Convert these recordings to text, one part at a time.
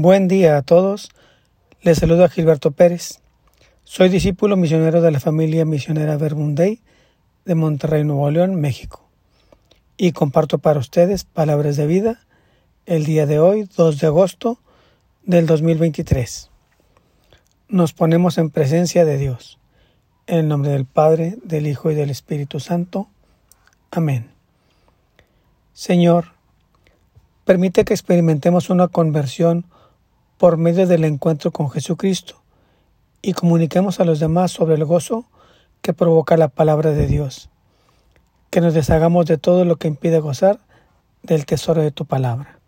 Buen día a todos. Les saludo a Gilberto Pérez. Soy discípulo misionero de la familia misionera Verbum Dei de Monterrey, Nuevo León, México. Y comparto para ustedes palabras de vida el día de hoy, 2 de agosto del 2023. Nos ponemos en presencia de Dios. En el nombre del Padre, del Hijo y del Espíritu Santo. Amén. Señor, permite que experimentemos una conversión por medio del encuentro con Jesucristo y comuniquemos a los demás sobre el gozo que provoca la palabra de Dios. Que nos deshagamos de todo lo que impide gozar del tesoro de tu palabra.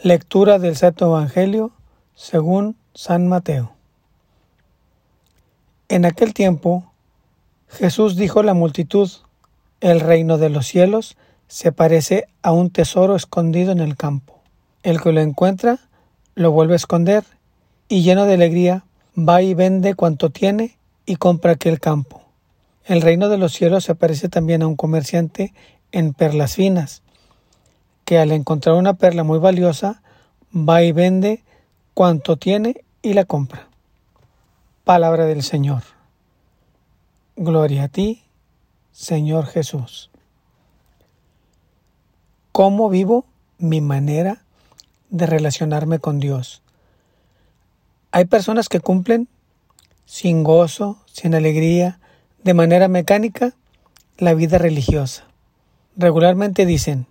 Lectura del Santo Evangelio según San Mateo. En aquel tiempo, Jesús dijo a la multitud, el reino de los cielos se parece a un tesoro escondido en el campo el que lo encuentra lo vuelve a esconder y lleno de alegría va y vende cuanto tiene y compra aquel campo. El reino de los cielos se parece también a un comerciante en perlas finas, que al encontrar una perla muy valiosa va y vende cuanto tiene y la compra. Palabra del Señor. Gloria a ti, Señor Jesús. ¿Cómo vivo mi manera de relacionarme con Dios. Hay personas que cumplen sin gozo, sin alegría, de manera mecánica, la vida religiosa. Regularmente dicen,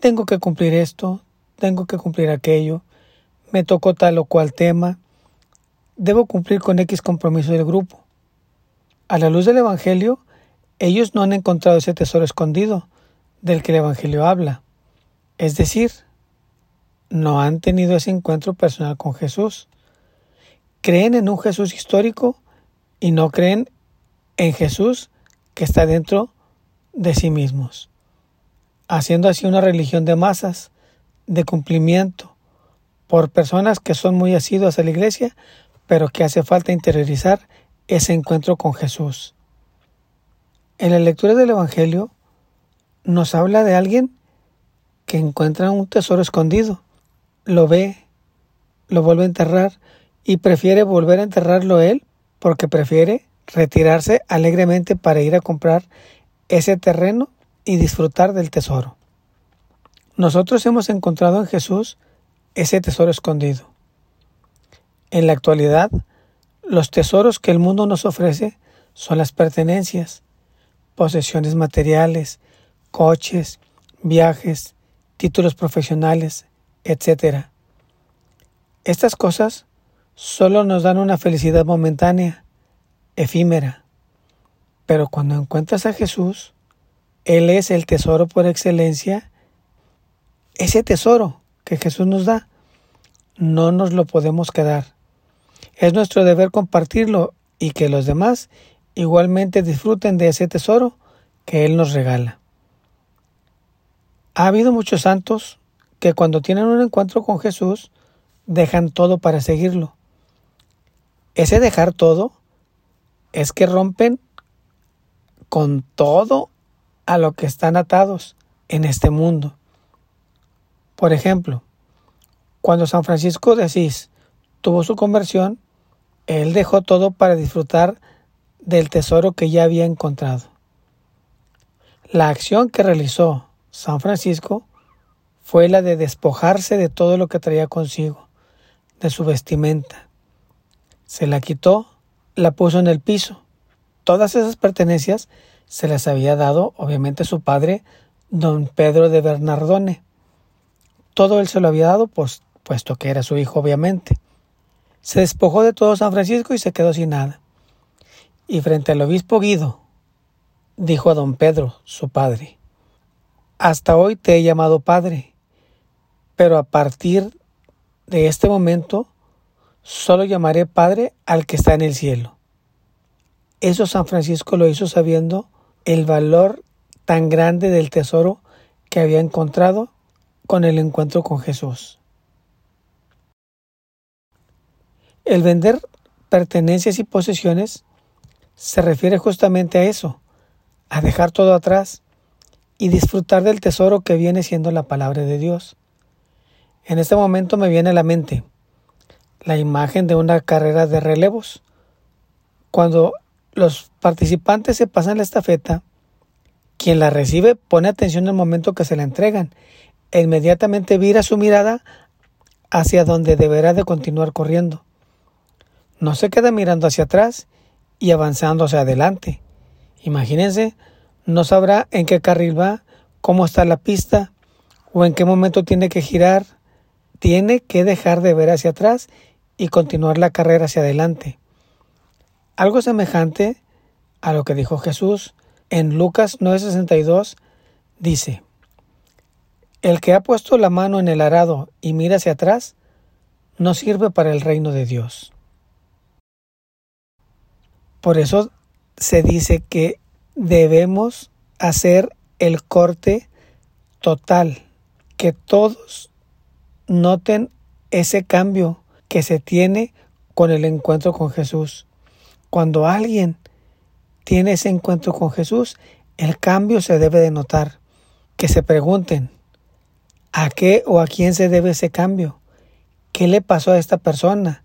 tengo que cumplir esto, tengo que cumplir aquello, me tocó tal o cual tema, debo cumplir con X compromiso del grupo. A la luz del Evangelio, ellos no han encontrado ese tesoro escondido del que el Evangelio habla. Es decir, no han tenido ese encuentro personal con Jesús. Creen en un Jesús histórico y no creen en Jesús que está dentro de sí mismos, haciendo así una religión de masas, de cumplimiento, por personas que son muy asiduas a la iglesia, pero que hace falta interiorizar ese encuentro con Jesús. En la lectura del Evangelio nos habla de alguien que encuentra un tesoro escondido, lo ve, lo vuelve a enterrar y prefiere volver a enterrarlo él porque prefiere retirarse alegremente para ir a comprar ese terreno y disfrutar del tesoro. Nosotros hemos encontrado en Jesús ese tesoro escondido. En la actualidad, los tesoros que el mundo nos ofrece son las pertenencias, posesiones materiales, coches, viajes, títulos profesionales, etc. Estas cosas solo nos dan una felicidad momentánea, efímera. Pero cuando encuentras a Jesús, Él es el tesoro por excelencia. Ese tesoro que Jesús nos da, no nos lo podemos quedar. Es nuestro deber compartirlo y que los demás igualmente disfruten de ese tesoro que Él nos regala. Ha habido muchos santos que cuando tienen un encuentro con Jesús, dejan todo para seguirlo. Ese dejar todo es que rompen con todo a lo que están atados en este mundo. Por ejemplo, cuando San Francisco de Asís tuvo su conversión, él dejó todo para disfrutar del tesoro que ya había encontrado. La acción que realizó San Francisco fue la de despojarse de todo lo que traía consigo, de su vestimenta. Se la quitó, la puso en el piso. Todas esas pertenencias se las había dado, obviamente, su padre, don Pedro de Bernardone. Todo él se lo había dado, pues, puesto que era su hijo, obviamente. Se despojó de todo San Francisco y se quedó sin nada. Y frente al obispo Guido, dijo a don Pedro, su padre, Hasta hoy te he llamado padre, pero a partir de este momento solo llamaré Padre al que está en el cielo. Eso San Francisco lo hizo sabiendo el valor tan grande del tesoro que había encontrado con el encuentro con Jesús. El vender pertenencias y posesiones se refiere justamente a eso, a dejar todo atrás y disfrutar del tesoro que viene siendo la palabra de Dios. En este momento me viene a la mente la imagen de una carrera de relevos. Cuando los participantes se pasan la estafeta, quien la recibe pone atención al momento que se la entregan e inmediatamente vira su mirada hacia donde deberá de continuar corriendo. No se queda mirando hacia atrás y avanzando hacia adelante. Imagínense, no sabrá en qué carril va, cómo está la pista o en qué momento tiene que girar. Tiene que dejar de ver hacia atrás y continuar la carrera hacia adelante. Algo semejante a lo que dijo Jesús en Lucas 9:62 dice, El que ha puesto la mano en el arado y mira hacia atrás, no sirve para el reino de Dios. Por eso se dice que debemos hacer el corte total, que todos noten ese cambio que se tiene con el encuentro con Jesús. Cuando alguien tiene ese encuentro con Jesús, el cambio se debe de notar. Que se pregunten, ¿a qué o a quién se debe ese cambio? ¿Qué le pasó a esta persona?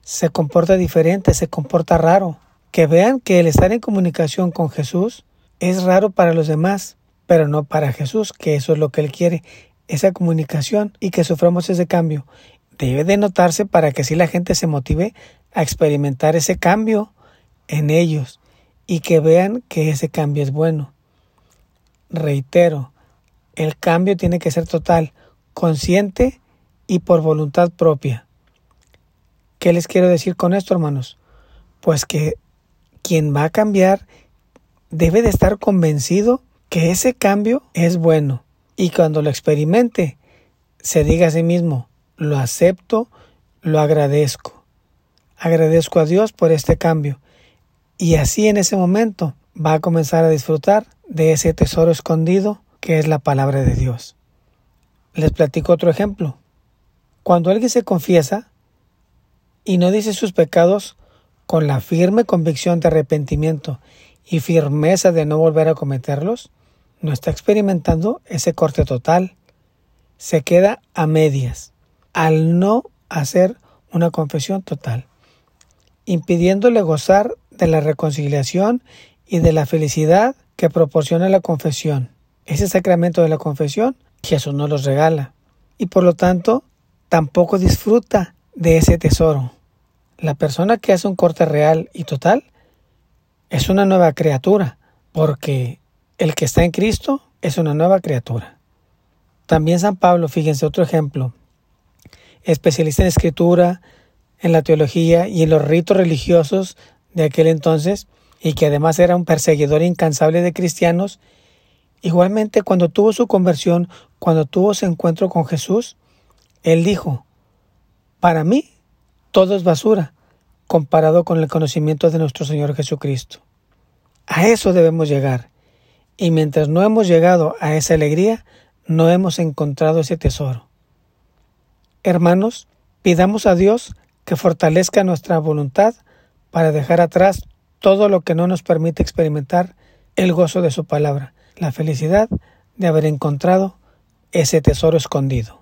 ¿Se comporta diferente? ¿Se comporta raro? Que vean que el estar en comunicación con Jesús es raro para los demás, pero no para Jesús, que eso es lo que Él quiere, esa comunicación y que suframos ese cambio debe de notarse para que así la gente se motive a experimentar ese cambio en ellos y que vean que ese cambio es bueno. Reitero, el cambio tiene que ser total, consciente y por voluntad propia. ¿Qué les quiero decir con esto, hermanos? Pues que quien va a cambiar debe de estar convencido que ese cambio es bueno y cuando lo experimente se diga a sí mismo, lo acepto, lo agradezco. Agradezco a Dios por este cambio. Y así en ese momento va a comenzar a disfrutar de ese tesoro escondido que es la palabra de Dios. Les platico otro ejemplo. Cuando alguien se confiesa y no dice sus pecados con la firme convicción de arrepentimiento y firmeza de no volver a cometerlos, no está experimentando ese corte total. Se queda a medias al no hacer una confesión total, impidiéndole gozar de la reconciliación y de la felicidad que proporciona la confesión. Ese sacramento de la confesión Jesús no los regala y por lo tanto tampoco disfruta de ese tesoro. La persona que hace un corte real y total es una nueva criatura, porque el que está en Cristo es una nueva criatura. También San Pablo, fíjense otro ejemplo, especialista en escritura, en la teología y en los ritos religiosos de aquel entonces, y que además era un perseguidor incansable de cristianos, igualmente cuando tuvo su conversión, cuando tuvo su encuentro con Jesús, él dijo, para mí todo es basura comparado con el conocimiento de nuestro Señor Jesucristo. A eso debemos llegar. Y mientras no hemos llegado a esa alegría, no hemos encontrado ese tesoro. Hermanos, pidamos a Dios que fortalezca nuestra voluntad para dejar atrás todo lo que no nos permite experimentar el gozo de su palabra, la felicidad de haber encontrado ese tesoro escondido.